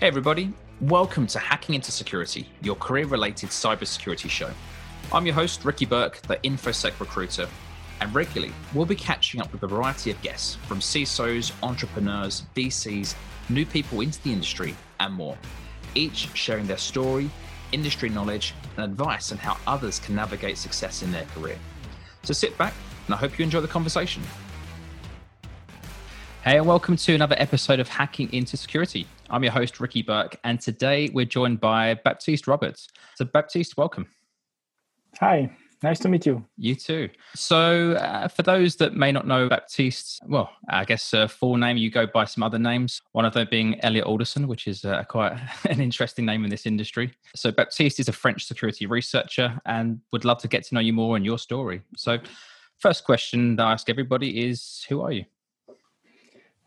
Hey, everybody. Welcome to Hacking into Security, your career related cybersecurity show. I'm your host, Ricky Burke, the InfoSec recruiter, and regularly we'll be catching up with a variety of guests from CISOs, entrepreneurs, VCs, new people into the industry, and more, each sharing their story, industry knowledge, and advice on how others can navigate success in their career. So sit back, and I hope you enjoy the conversation. Hey, and welcome to another episode of Hacking into Security. I'm your host, Ricky Burke, and today we're joined by Baptiste Roberts. So, Baptiste, welcome. Hi, nice to meet you. You too. So, uh, for those that may not know Baptiste, well, I guess uh, full name, you go by some other names, one of them being Elliot Alderson, which is uh, quite an interesting name in this industry. So, Baptiste is a French security researcher and would love to get to know you more and your story. So, first question I ask everybody is Who are you?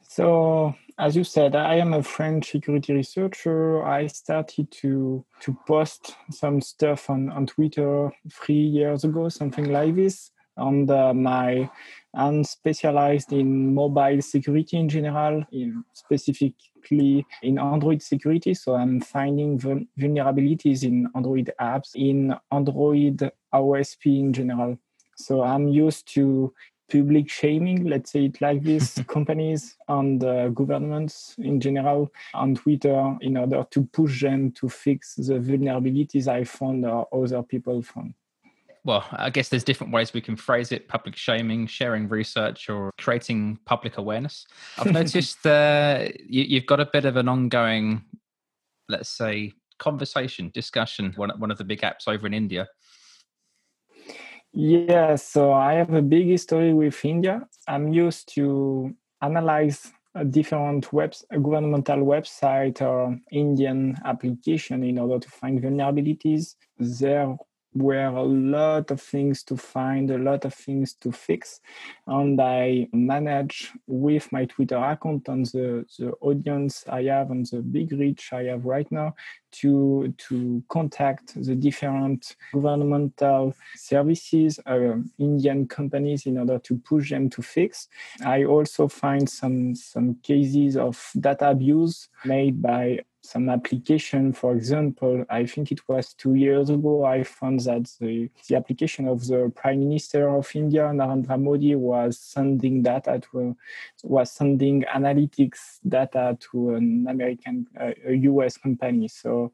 So, as you said, I am a French security researcher. I started to to post some stuff on, on Twitter three years ago, something like this. And uh, my I'm specialized in mobile security in general, in specifically in Android security. So I'm finding vulnerabilities in Android apps, in Android OSP in general. So I'm used to public shaming, let's say it like this, companies and uh, governments in general on Twitter in order to push them to fix the vulnerabilities I found or other people found. Well, I guess there's different ways we can phrase it public shaming, sharing research, or creating public awareness. I've noticed uh, you, have got a bit of an ongoing, let's say, conversation, discussion, one, one of the big apps over in India yeah, so I have a big history with India. I'm used to analyze a different webs, a governmental website or Indian application in order to find vulnerabilities. There were a lot of things to find, a lot of things to fix. And I manage with my Twitter account and the, the audience I have and the big reach I have right now to, to contact the different governmental services, uh, Indian companies in order to push them to fix. I also find some, some cases of data abuse made by some application. For example, I think it was two years ago, I found that the, the application of the Prime Minister of India, Narendra Modi, was sending data to was sending analytics data to an American, uh, a US company. So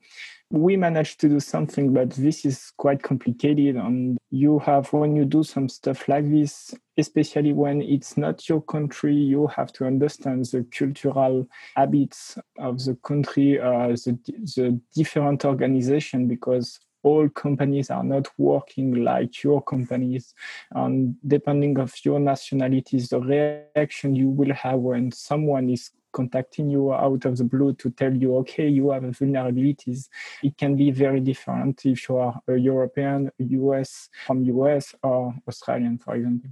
we managed to do something, but this is quite complicated. And you have, when you do some stuff like this, especially when it's not your country, you have to understand the cultural habits of the country, uh, the, the different organization, because all companies are not working like your companies and depending of your nationalities the reaction you will have when someone is contacting you out of the blue to tell you, okay, you have vulnerabilities. It can be very different if you are a European, US, from US or Australian, for example.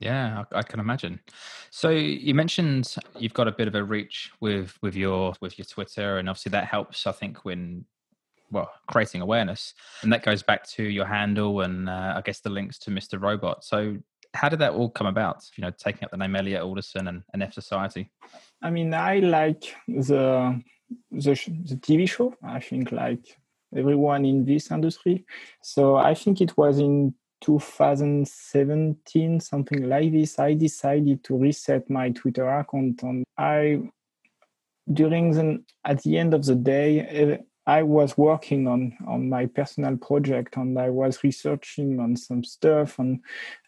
Yeah, I, can imagine. So you mentioned you've got a bit of a reach with with your with your Twitter, and obviously that helps. I think when well creating awareness, and that goes back to your handle and uh, I guess the links to Mr. Robot. So how did that all come about? You know, taking up the name Elliot Alderson and, and F Society. I mean, I like the, the the TV show. I think like everyone in this industry. So I think it was in 2017, something like this. I decided to reset my Twitter account, and I during the at the end of the day I was working on on my personal project and I was researching on some stuff. And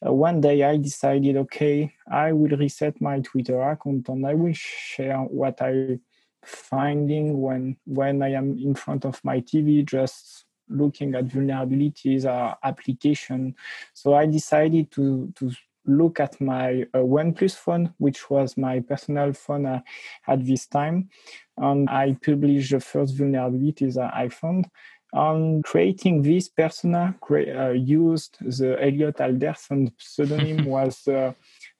uh, one day I decided, okay, I will reset my Twitter account and I will share what I'm finding when when I am in front of my TV, just looking at vulnerabilities or application. So I decided to to look at my uh, OnePlus phone, which was my personal phone uh, at this time, and I published the first vulnerabilities I found. On creating this persona, cre- uh, used the Elliot Alderson pseudonym was uh,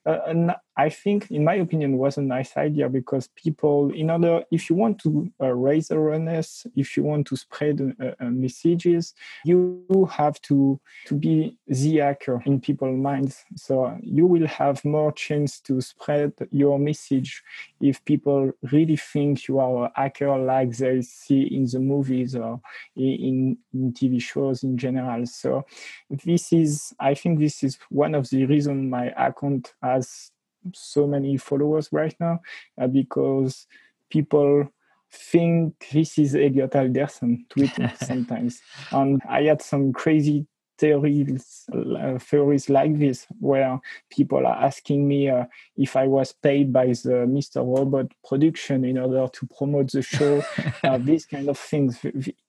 an I think, in my opinion, was a nice idea because people, in order, if you want to uh, raise awareness, if you want to spread uh, uh, messages, you have to to be the hacker in people's minds. So you will have more chance to spread your message if people really think you are a hacker, like they see in the movies or in, in TV shows in general. So this is, I think, this is one of the reasons my account has so many followers right now uh, because people think this is Elliot Alderson tweeting sometimes. And I had some crazy theories, uh, theories like this where people are asking me uh, if I was paid by the Mr. Robot production in order to promote the show, uh, these kind of things.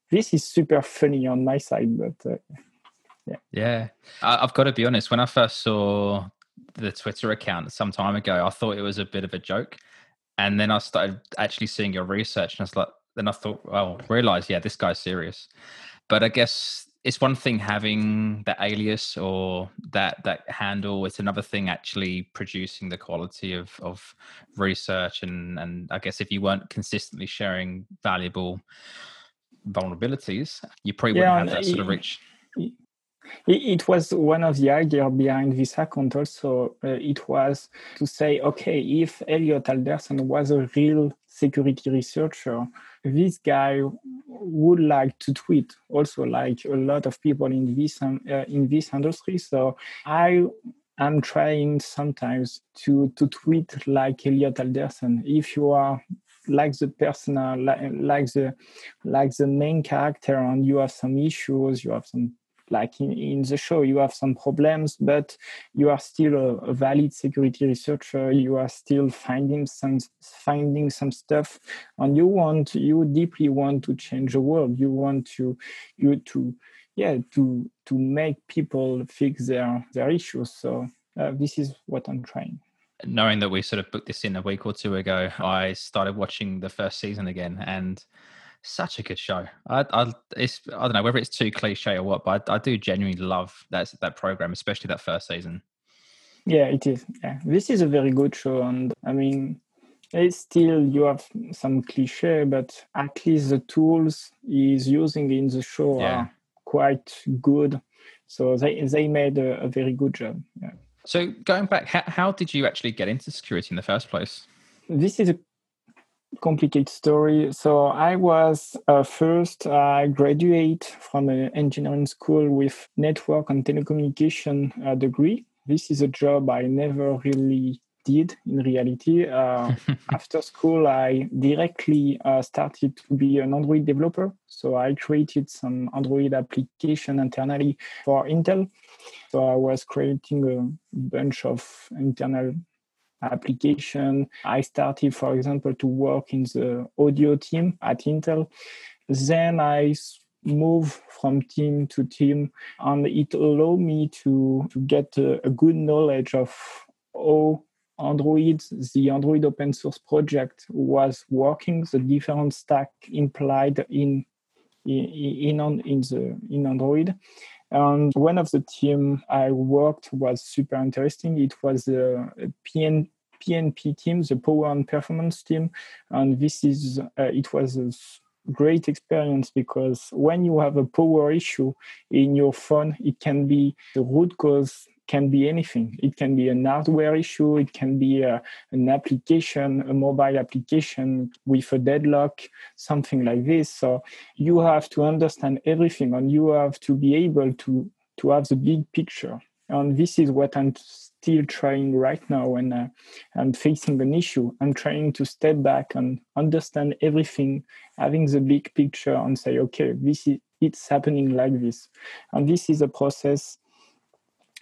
This is super funny on my side, but uh, yeah. Yeah. I've got to be honest, when I first saw the Twitter account some time ago, I thought it was a bit of a joke. And then I started actually seeing your research, and I was like, then I thought, well, realize, yeah, this guy's serious. But I guess it's one thing having that alias or that that handle. It's another thing actually producing the quality of of research, and and I guess if you weren't consistently sharing valuable vulnerabilities, you probably yeah, wouldn't have that sort of reach it was one of the ideas behind this account also. Uh, it was to say okay if elliot alderson was a real security researcher this guy would like to tweet also like a lot of people in this um, uh, in this industry. So i am trying sometimes to to tweet like elliot alderson. If you are like the personal like, like the like the main character and you have some issues you have some like in, in the show you have some problems but you are still a, a, valid security researcher. You are still finding some finding some stuff and you want you deeply want to change the world. You want to you to yeah to to make people fix their their issues. So uh, this is what i'm trying. Knowing that we sort of booked this in a week or two ago i started watching the first season again and such a good show. I, I, it's, I don't know whether it's too cliche or what, but I, I do genuinely love that that program, especially that first season. Yeah, it is. Yeah, this is a very good show, and I mean, it's still you have some cliche, but at least the tools he's using in the show yeah. are quite good. So they they made a, a very good job. Yeah. So going back, how, how did you actually get into security in the first place? This is a complicated story. So I was uh, first I graduate from an engineering school with network and telecommunication uh, degree. This is a job I never really did in reality. Uh, after school, I directly uh, started to be an Android developer. So I created some Android application internally for Intel. So I was creating a bunch of internal application. I started, for example, to work in the audio team at Intel. Then I move from team to team, and it allowed me to, to get a, a good knowledge of how Android, the Android open source project was working, the different stack implied in in in, in the in Android. And one of the team I worked was super interesting. It was a PN, PNP team, the Power and Performance team, and this is uh, it was a great experience because when you have a power issue in your phone, it can be the root cause can be anything. It can be an hardware issue, it can be a, uh, an application, a mobile application with a deadlock, something like this. So you have to understand everything and you have to be able to, to have the big picture. And this is what I'm still trying right now when uh, I'm facing an issue. I'm trying to step back and understand everything, having the big picture and say, okay, this is it's happening like this. And this is a process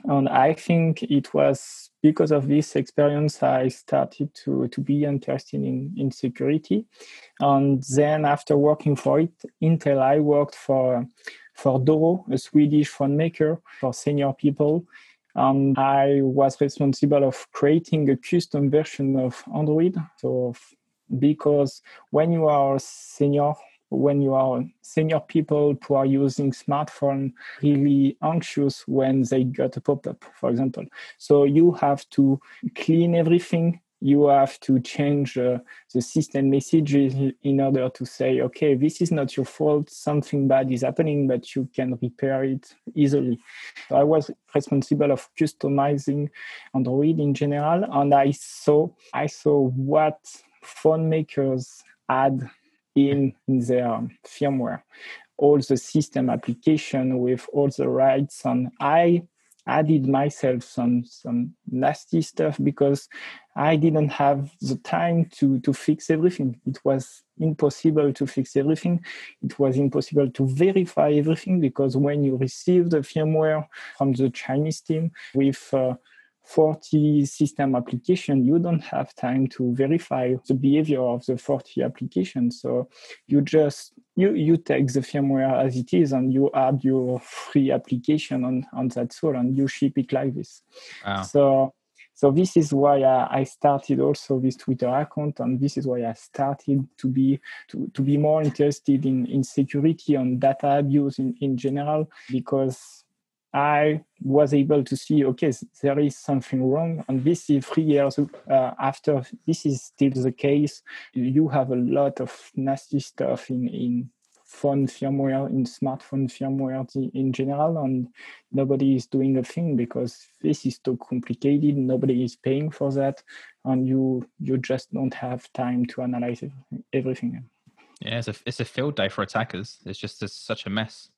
and I think it was because of this experience I started to, to be interested in, in security. And then after working for it, Intel, I worked for for Doro, a Swedish phone maker for senior people. And I was responsible of creating a custom version of Android. So because when you are senior when you are senior people who are using smartphone really anxious when they got a pop-up for example. So you have to clean everything. You have to change uh, the system messages in order to say, okay, this is not your fault, something bad is happening, but you can repair it easily. I was responsible of customizing Android in general, and I saw I saw what phone makers had in, their firmware, all the system application with all the rights, and I added myself some some nasty stuff because I didn't have the time to to fix everything. It was impossible to fix everything. It was impossible to verify everything because when you receive the firmware from the Chinese team with uh, 40 system application, you don't have time to verify the behavior of the 40 applications. So you just you you take the firmware as it is and you add your free application on on that tool and you ship it like this. Wow. So so this is why I, started also this Twitter account, and this is why I started to be to, to be more interested in, in security and data abuse in, in general because I was able to see, okay, there is something wrong. And this is three years uh, after this is still the case. You have a lot of nasty stuff in, in phone firmware, in smartphone firmware in general, and nobody is doing a thing because this is too complicated. Nobody is paying for that, and you you just don't have time to analyze everything. Yeah, it's a it's a field day for attackers. It's just it's such a mess.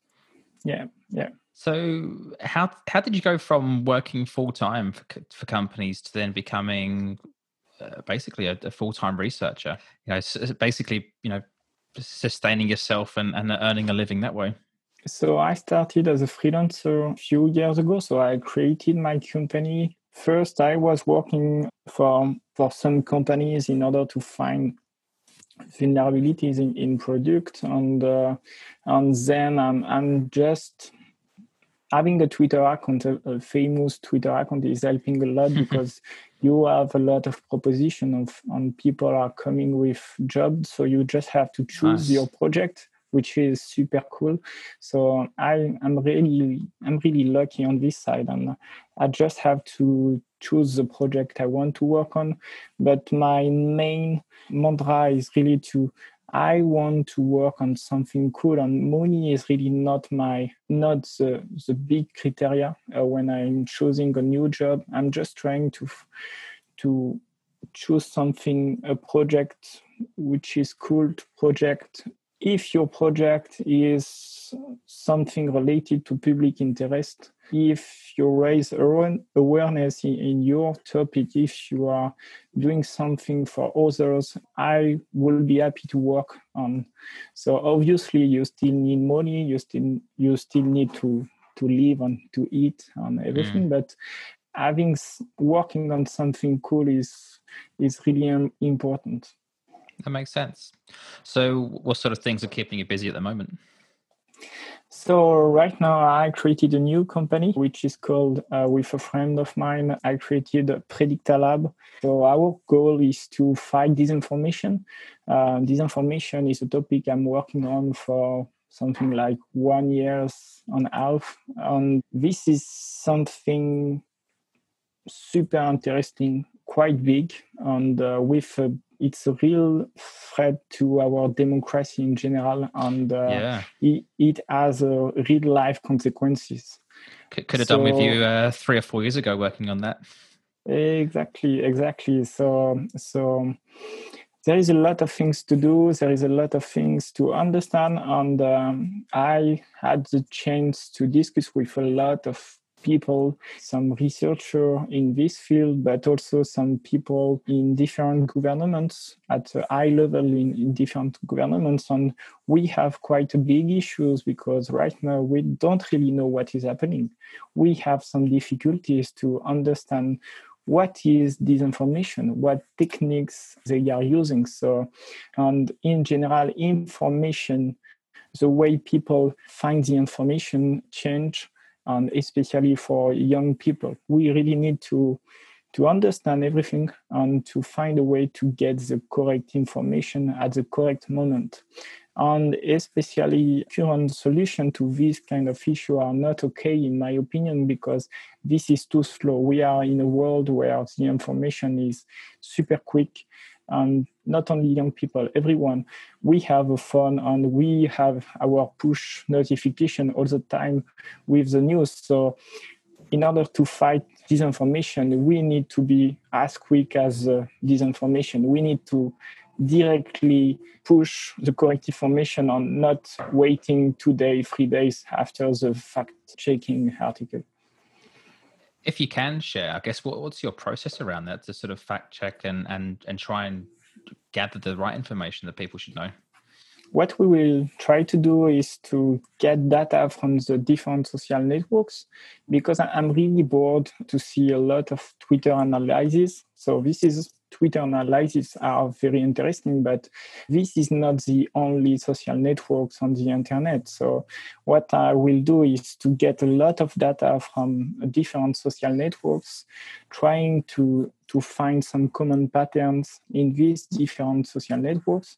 Yeah, yeah. So how how did you go from working full time for, for companies to then becoming uh, basically a, a full time researcher? You know, basically, you know, sustaining yourself and, and earning a living that way. So I started as a freelancer a few years ago. So I created my company. First, I was working for for some companies in order to find vulnerabilities in, in product and uh, and then I'm I'm just having a Twitter account, a, a, famous Twitter account, is helping a lot because you have a lot of proposition of and people are coming with jobs, so you just have to choose nice. your project, which is super cool. So I am really I'm really lucky on this side, and I just have to choose the project I want to work on. But my main mantra is really to I want to work on something cool, and money is really not my not the, the big criteria uh, when I'm choosing a new job. I'm just trying to to choose something a project which is cool to project. If your project is something related to public interest, if you raise awareness in, your topic, if you are doing something for others, I will be happy to work on. So obviously, you still need money. You still you still need to to live and to eat and everything. Mm. But having working on something cool is is really important. That makes sense. So, what sort of things are keeping you busy at the moment? So right now I created a new company which is called uh, with a friend of mine. I created Predicta Lab. So our goal is to fight disinformation. Uh, disinformation is a topic I'm working on for something like one years and a half, and this is something super interesting, quite big, and uh, with a it's a real threat to our democracy in general, and uh, yeah. it, it, has uh, real life consequences. Could, could have so, done with you uh, three or four years ago working on that. Exactly, exactly. So, so there is a lot of things to do. There is a lot of things to understand, and um, I had the chance to discuss with a lot of people, some researcher in this field, but also some people in different governments at a high level in, in different governments. And we have quite big issues because right now we don't really know what is happening. We have some difficulties to understand what is disinformation, what techniques they are using. So, and in general, information, the way people find the information change and especially for young people. We really need to to understand everything and to find a way to get the correct information at the correct moment. and especially current solution to this kind of issue are not okay in my opinion because this is too slow we are in a world where the information is super quick and not only young people everyone. We have a phone and we have our push notification all the time with the news. So in order to fight disinformation we need to be as quick as uh, disinformation. We need to directly push the correct information on not waiting two days three days after the fact checking article. If you can share, I guess what, what's your process around that to sort of fact check and and and try and gather the right information that people should know? What we will try to do is to get data from the different social networks because I'm really bored to see a lot of Twitter analysis. So this is Twitter analysis are very interesting, but this is not the only social networks on the internet. So what I will do is to get a lot of data from different social networks, trying to to find some common patterns in these different social networks.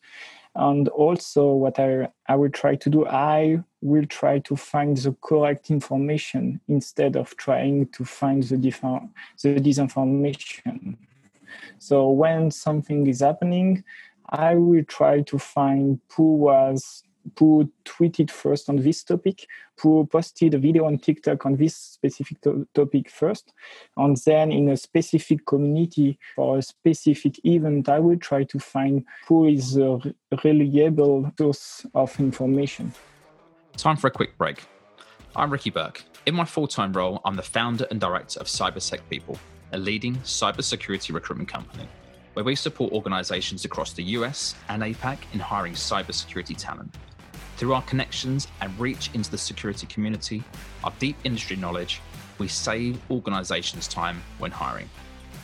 And also what I, I will try to do, I will try to find the correct information instead of trying to find the, different, the disinformation. So when something is happening, I will try to find who was who tweeted first on this topic, who posted a video on TikTok on this specific to- topic first, and then in a specific community or a specific event, I will try to find who is a reliable source of information. Time for a quick break. I'm Ricky Burke. In my full time role, I'm the founder and director of CyberSec People a leading cybersecurity recruitment company, where we support organizations across the US and APAC in hiring cybersecurity talent. Through our connections and reach into the security community, our deep industry knowledge, we save organizations time when hiring.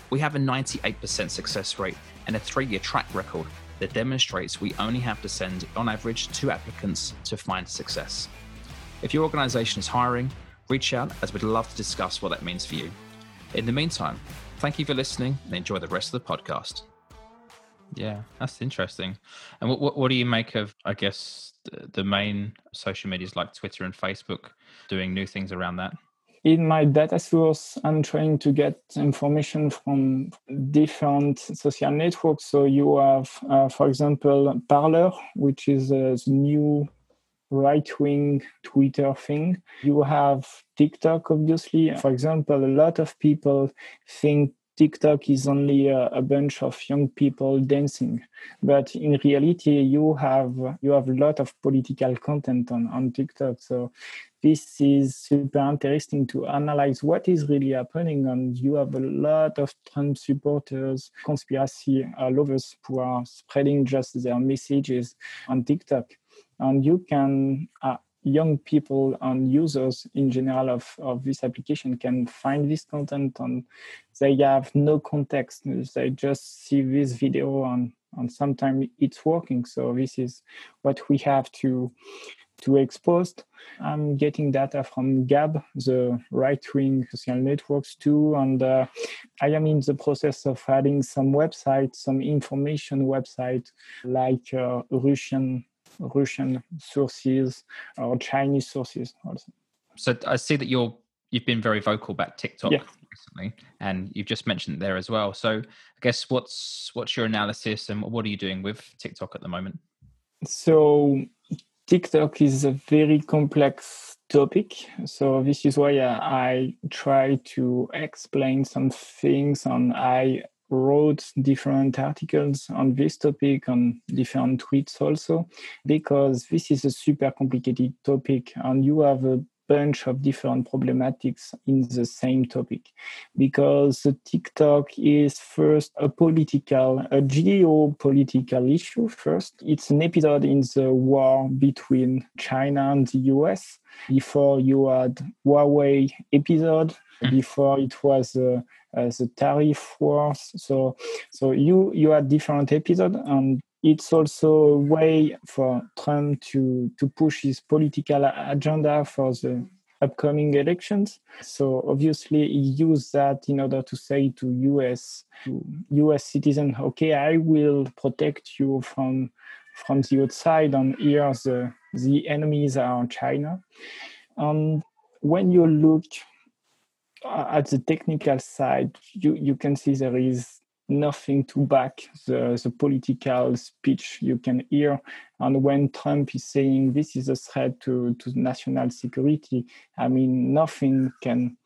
We have a 98% success rate and a three year track record that demonstrates we only have to send, on average, two applicants to find success. If your organization is hiring, reach out as we'd love to discuss what that means for you. In the meantime, thank you for listening and enjoy the rest of the podcast. Yeah, that's interesting. And what, what, what do you make of, I guess, the, the main social medias like Twitter and Facebook doing new things around that? in my data source, I'm trying to get information from different social networks. So you have, uh, for example, Parler, which is a new right wing Twitter thing. You have TikTok, obviously. For example, a lot of people think TikTok is only a, a, bunch of young people dancing, but in reality, you have you have a lot of political content on, on TikTok. So this is super interesting to analyze what is really happening. And you have a lot of Trump supporters, conspiracy lovers who are spreading just their messages on TikTok and you can uh, young people and users in general of, of this application can find this content and they have no context. They just see this video and and sometimes it's working. So this is what we have to to expose. I'm getting data from gab the right-wing social networks too. And uh, i am in the process of adding some websites some information website like uh, russian Russian sources or Chinese sources also. So I see that you're you've been very vocal about TikTok yeah. recently, and you've just mentioned there as well. So I guess what's what's your analysis and what are you doing with TikTok at the moment? So TikTok is a very complex topic. So this is why I try to explain some things and I wrote different articles on this topic on different tweets also because this is a super complicated topic and you have a bunch of different problematics in the same topic because TikTok is first a political, a geopolitical issue first. It's an episode in the war between China and the US. Before you had Huawei episode. Before it was uh, the tariff wars. So, so you you had different episodes, and it's also a way for Trump to to push his political agenda for the upcoming elections. So obviously he used that in order to say to US to US citizen, okay, I will protect you from from the outside, and here the the enemies are China. And when you look at the technical side, you, you can see there is nothing to back the, the political speech you can hear. And when Trump is saying this is a threat to, to national security, I mean nothing can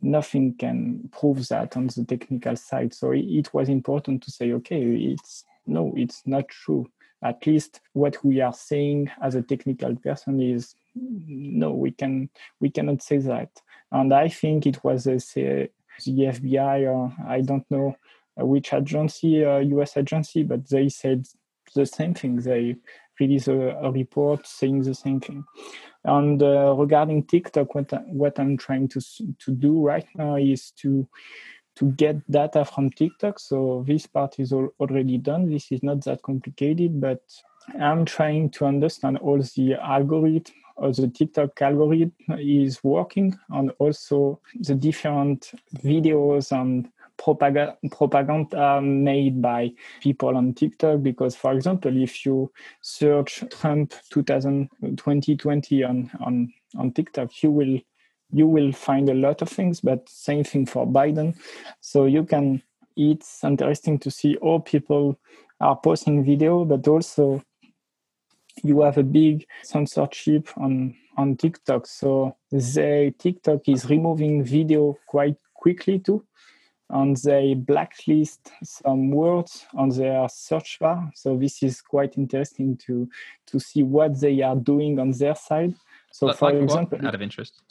nothing can prove that on the technical side. So it, it was important to say, okay, it's no, it's not true. At least what we are saying as a technical person is no, we can we cannot say that. And I think it was a, the FBI or I don't know which agency, uh, US agency, but they said the same thing. They released a, a report saying the same thing. And uh, regarding TikTok, what, what I'm trying to to do right now is to to get data from TikTok. So this part is al- already done. This is not that complicated, but I'm trying to understand all the algorithm or the TikTok algorithm is working and also the different videos and propaganda, propaganda made by people on TikTok. Because, for example, if you search Trump 2020 on, on, on TikTok, you will you will find a lot of things, but same thing for Biden. So you can it's interesting to see all people are posting video, but also you have a big censorship on on TikTok. So they TikTok is removing video quite quickly too and they blacklist some words on their search bar. So this is quite interesting to to see what they are doing on their side. So like, for example, out of interest.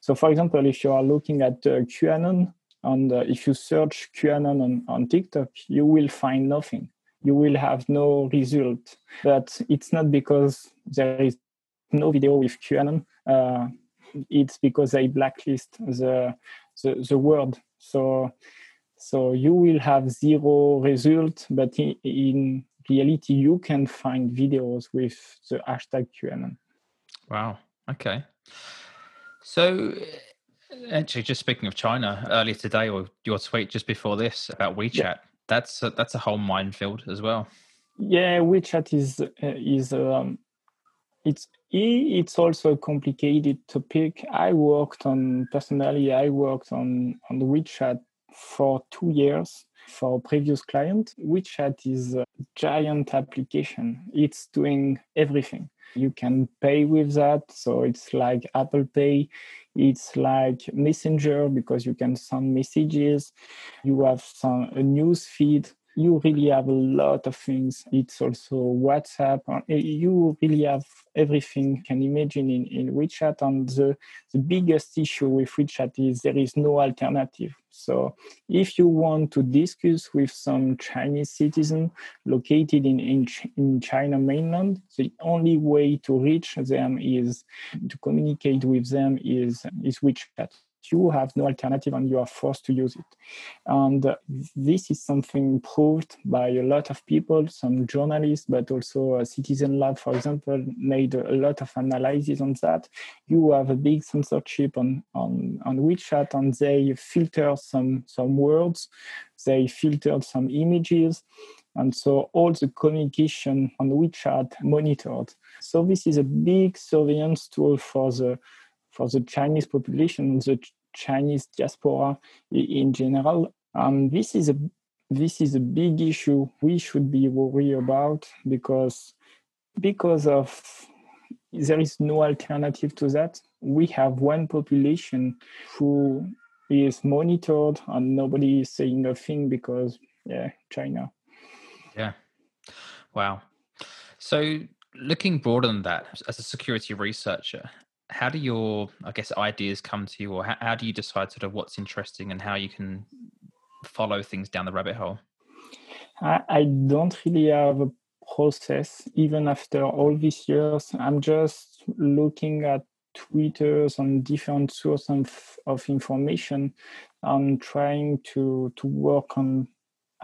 So for example, if you are looking at uh, QAnon and uh, if you search QAnon on, on TikTok, you will find nothing. You will have no result. But it's not because there is no video with QAnon. Uh, it's because they blacklist the the, the word so so you will have zero result but in, in reality you can find videos with the hashtag qanon wow okay so actually just speaking of china earlier today or your tweet just before this about wechat yeah. That's a, that's a whole minefield as well yeah wechat is uh, is um, it's it's also a complicated topic. I worked on personally. I worked on on WeChat for two years for previous client. WeChat is a uh, giant application. It's doing everything. You can pay with that, so it's like Apple Pay. It's like Messenger because you can send messages. You have some a news feed you really have a lot of things. It's also WhatsApp. Eh, you really have everything you can imagine in, in WeChat. And the, the biggest issue with WeChat is there is no alternative. So if you want to discuss with some Chinese citizen located in, in, in China mainland, the only way to reach them is to communicate with them is, is WeChat you have no alternative and you are forced to use it. And this is something proved by a lot of people, some journalists, but also Citizen Lab, for example, made a lot of analysis on that. You have a big censorship on, on, on WeChat and they filter some, some words, they filtered some images. And so all the communication on WeChat monitored. So this is a big surveillance tool for the for the Chinese population, the Chinese diaspora in general. Um, this is a this is a big issue we should be worried about because because of there is no alternative to that. We have one population who is monitored and nobody is saying a thing because yeah, China. Yeah. Wow. So looking broader than that, as a security researcher, how do your i guess ideas come to you or how, how do you decide sort of what's interesting and how you can follow things down the rabbit hole? I, I don't really have a process even after all these years. I'm just looking at twitters and different sources of, of information and trying to to work on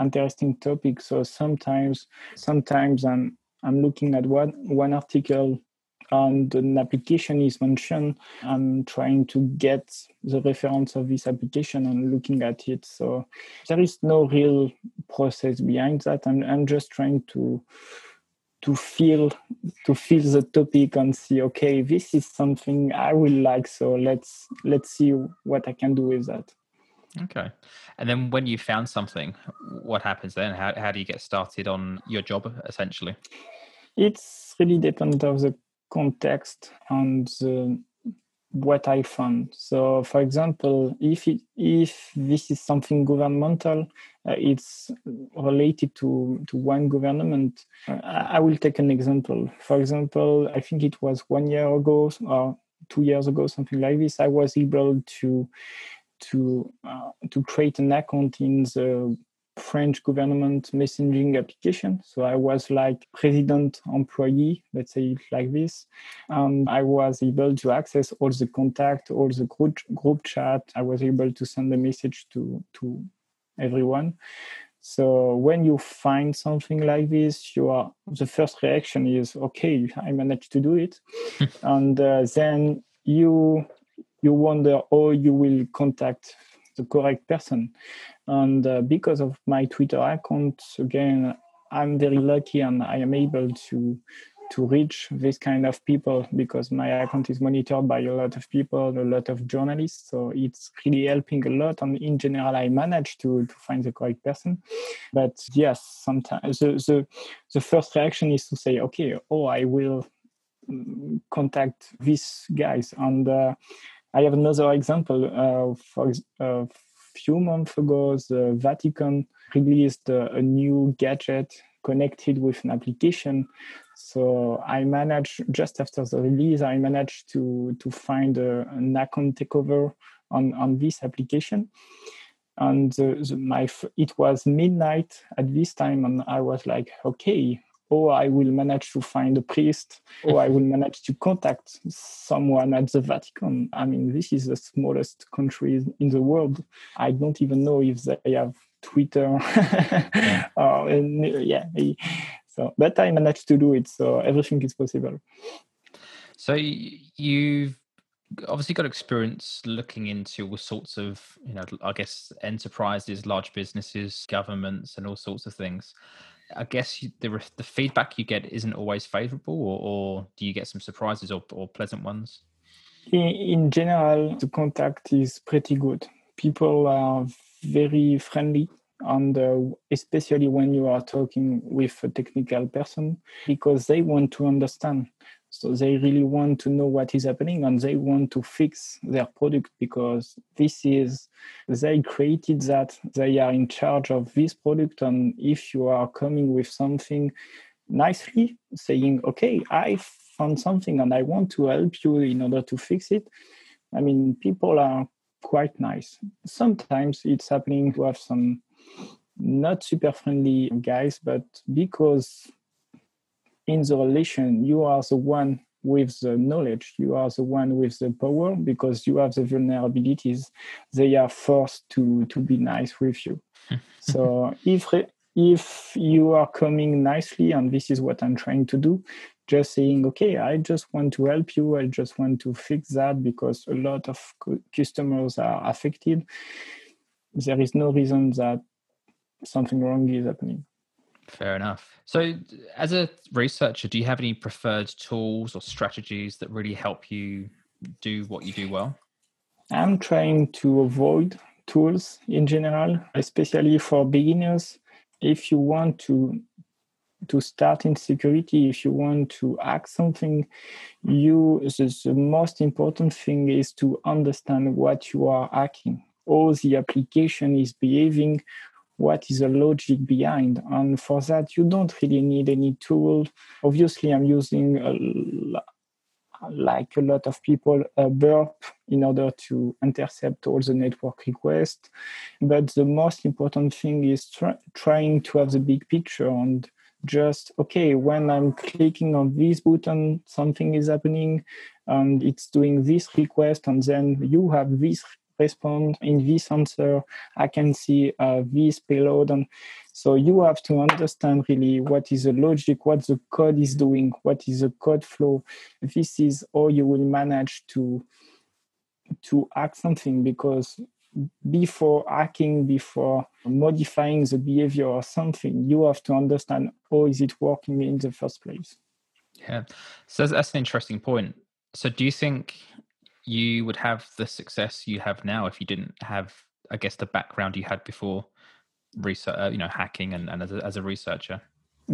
interesting topics. So sometimes sometimes i'm i'm looking at one one article and an application is mentioned, I'm trying to get the reference of this application and looking at it. So there is no real process behind that. I'm, I'm just trying to to feel to feel the topic and see okay this is something i will like so let's let's see what i can do with that. Okay. And then when you found something what happens then? How, how do you get started on your job essentially? It's really dependent of the context and the what I found. So, for example, if it, if this is something governmental, uh, it's related to to one government. Uh, I will take an example. For example, I think it was one year ago or two years ago, something like this. I was able to to uh, to create an account in the French government messaging application. So I was like president employee, let's say it like this. And I was able to access all the contact, all the group, group chat. I was able to send a message to, to everyone. So when you find something like this, you are the first reaction is okay, I managed to do it, and uh, then you you wonder how you will contact the correct person. And uh, because of my Twitter account, again, I'm very lucky and I am able to to reach this kind of people because my account is monitored by a lot of people, a lot of journalists. So it's really helping a lot. And in general, I manage to, to find the correct person. But yes, sometimes the, the, the first reaction is to say, okay, oh, I will mm, contact these guys. And uh, I have another example. Uh, for a few months ago, the Vatican released uh, a new gadget connected with an application. So I managed just after the release, I managed to to find a, an account takeover on on this application. And the, the, my it was midnight at this time, and I was like, okay, oh, I will manage to find a priest, or I will manage to contact someone at the Vatican. I mean, this is the smallest country in the world. I don't even know if they have Twitter. or, yeah. Eh. So, but I managed to do it. So everything is possible. So you've obviously got experience looking into all sorts of, you know, I guess enterprises, large businesses, governments, and all sorts of things. I guess you, the the feedback you get isn't always favourable, or, or, do you get some surprises or, or pleasant ones? In, in general, the contact is pretty good. People are very friendly and uh, especially when you are talking with a technical person because they want to understand so they really want to know what is happening and they want to fix their product because this is, they created that, they are in charge of this product. And if you are coming with something nicely, saying, okay, I found something and I want to help you in order to fix it, I mean, people are quite nice. Sometimes it's happening to have some not super friendly guys, but because in the relation, you are the one with the knowledge, you are the one with the power because you have the vulnerabilities. They are forced to to be nice with you. so if if you are coming nicely, and this is what I'm trying to do, just saying, okay, I just want to help you. I just want to fix that because a lot of customers are affected. There is no reason that something wrong is happening. Fair enough. So, as a researcher, do you have any preferred tools or strategies that really help you do what you do well? I'm trying to avoid tools in general, especially for beginners. If you want to to start in security, if you want to hack something, you the, the most important thing is to understand what you are hacking, how the application is behaving, what is the logic behind? And for that you don't really need any tool. Obviously i'm using a, like a lot of people a burp in order to intercept all the network requests. But the most important thing is try, trying to have the big picture and just okay when i'm clicking on this button something is happening and it's doing this request and then you have this respond in this answer i can see uh, this payload and so you have to understand really what is the logic what the code is doing what is the code flow this is how you will manage to to act something because before hacking, before modifying the behavior or something, you have to understand how is it working in the first place. Yeah, so that's an interesting point. So, do you think you would have the success you have now if you didn't have, I guess, the background you had before research, uh, you know, hacking and, and as, a, as a researcher?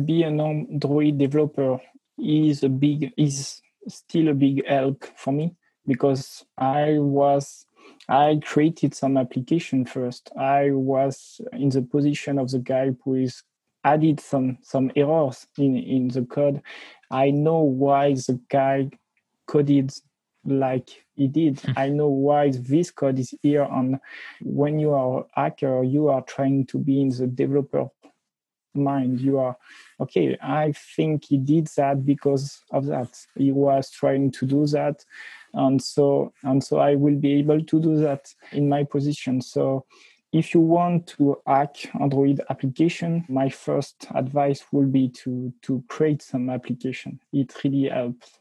Be an Android developer is a big is still a big help for me because I was I created some application first. I was in the position of the guy who is added some some errors in in the code. I know why the guy coded like he did. Hmm. I know why this code is here. And when you are a hacker, you are trying to be in the developer mind. You are okay. I think he did that because of that. He was trying to do that, and so and so I will be able to do that in my position. So if you want to hack android application my first advice will be to to create some application it really helps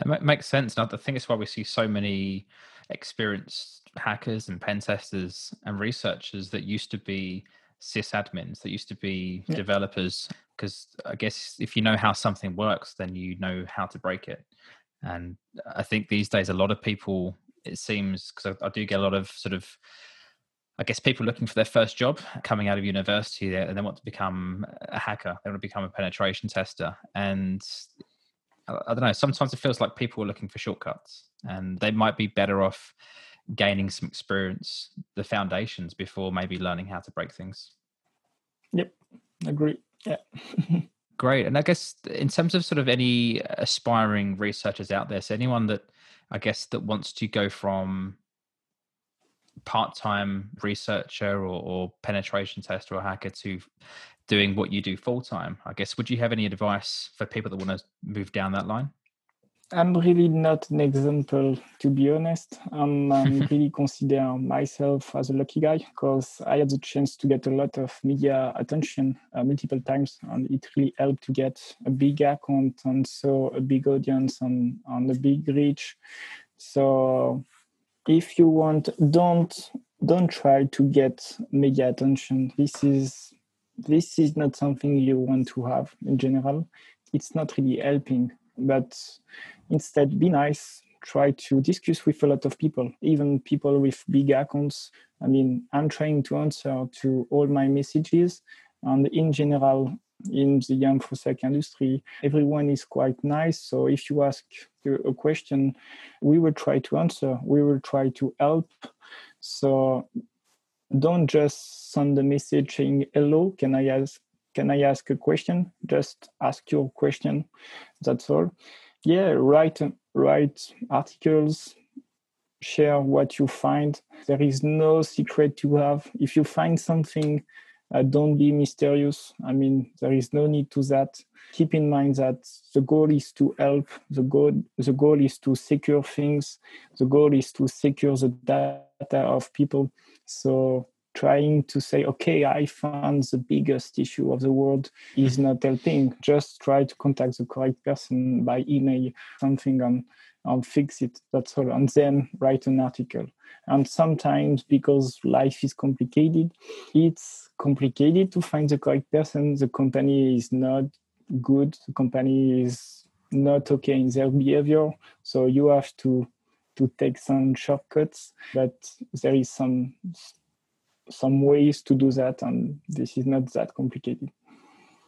it makes sense and i think it's why we see so many experienced hackers and pen testers and researchers that used to be sysadmins that used to be yeah. developers because i guess if you know how something works then you know how to break it and i think these days a lot of people it seems because I, I do get a lot of sort of I guess people looking for their first job coming out of university and they want to become a hacker, they want to become a penetration tester. And I, don't know, sometimes it feels like people are looking for shortcuts and they might be better off gaining some experience, the foundations before maybe learning how to break things. Yep, agree. Yeah. Great. And I guess in terms of sort of any aspiring researchers out there, so anyone that I guess that wants to go from part-time researcher or, or penetration tester or hacker to doing what you do full-time i guess. Would you have any advice for people that want to move down that line? I'm really not an example to be honest. Um, i really consider myself as a lucky guy because i had the chance to get a lot of media attention uh, multiple times and it really helped to get a big account and so a big audience and, and a big reach. So if you want don't don't try to get media attention. This is this is not something you want to have in general. It's not really helping but instead be nice. Try to discuss with a lot of people even people with big accounts. I mean i'm trying to answer to all my messages and in general in the InfoSec industry, everyone is quite nice. So if you ask a question, we will try to answer. We will try to help. So don't just send a message saying hello. Can I ask? Can I ask a question? Just ask your question. That's all. Yeah, write write articles. Share what you find. There is no secret to have. If you find something uh, don't be mysterious. I mean, there is no need to that. Keep in mind that the goal is to help. The goal, the goal is to secure things. The goal is to secure the data of people. So trying to say, okay, I found the biggest issue of the world is not helping. Just try to contact the correct person by email, something and, and fix it. That's all. And then write an article. And sometimes because life is complicated, it's complicated to find the correct person. The company is not good. The company is not okay in their behavior. So you have to to take some shortcuts, but there is some some ways to do that, and this is not that complicated.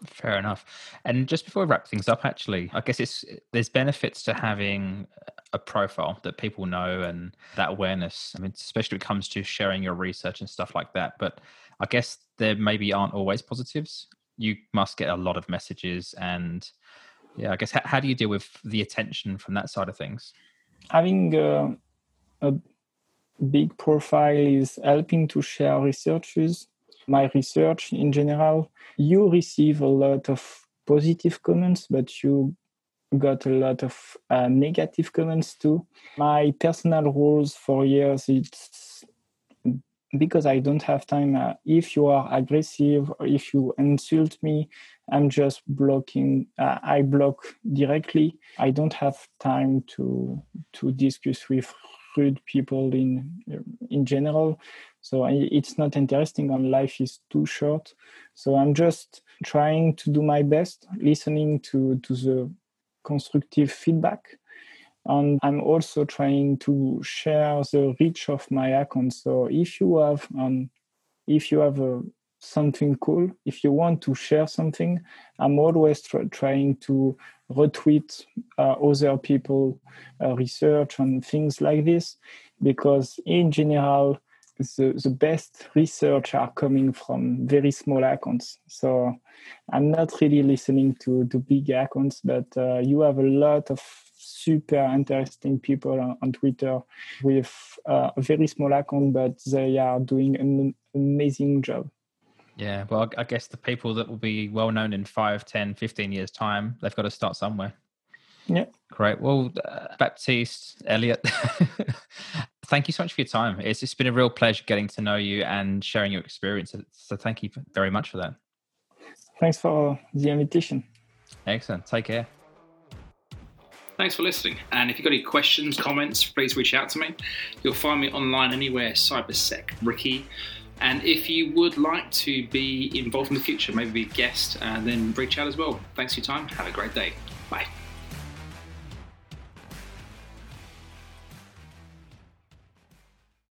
Fair enough. And just before we wrap things up, actually, I guess it's there's benefits to having a profile that people know and that awareness. I mean, especially when it comes to sharing your research and stuff like that. But I guess there maybe aren't always positives. You must get a lot of messages, and yeah, I guess how, how do you deal with the attention from that side of things? Having uh, a big profile is helping to share researches. My research in general, you receive a lot of positive comments, but you got a lot of uh, negative comments too. My personal rules for years it's because I don't have time. Uh, if you are aggressive or if you insult me, I'm just blocking. Uh, I block directly. I don't have time to to discuss with people in in general. So it's not interesting and life is too short. So I'm just trying to do my best, listening to, to the constructive feedback. And I'm also trying to share the reach of my account. So if you have um, if you have a, something cool, if you want to share something, I'm always tr- trying to retweet uh, other people uh, research and things like this because in general the, the best research are coming from very small accounts. So i'm not really listening to to big accounts but uh, you have a lot of super interesting people on, on twitter with uh, a very small account but they are doing an amazing job yeah well i guess the people that will be well known in 5 10 15 years time they've got to start somewhere yeah. Great. Well, uh, Baptiste, Elliot, thank you so much for your time. It's, it's been a real pleasure getting to know you and sharing your experience. So thank you very much for that. Thanks for the invitation. Excellent. Take care. Thanks for listening. And if you've got any questions, comments, please reach out to me. You'll find me online anywhere, CyberSec Ricky. And if you would like to be involved in the future, maybe be a guest, uh, then reach out as well. Thanks for your time. Have a great day. Bye.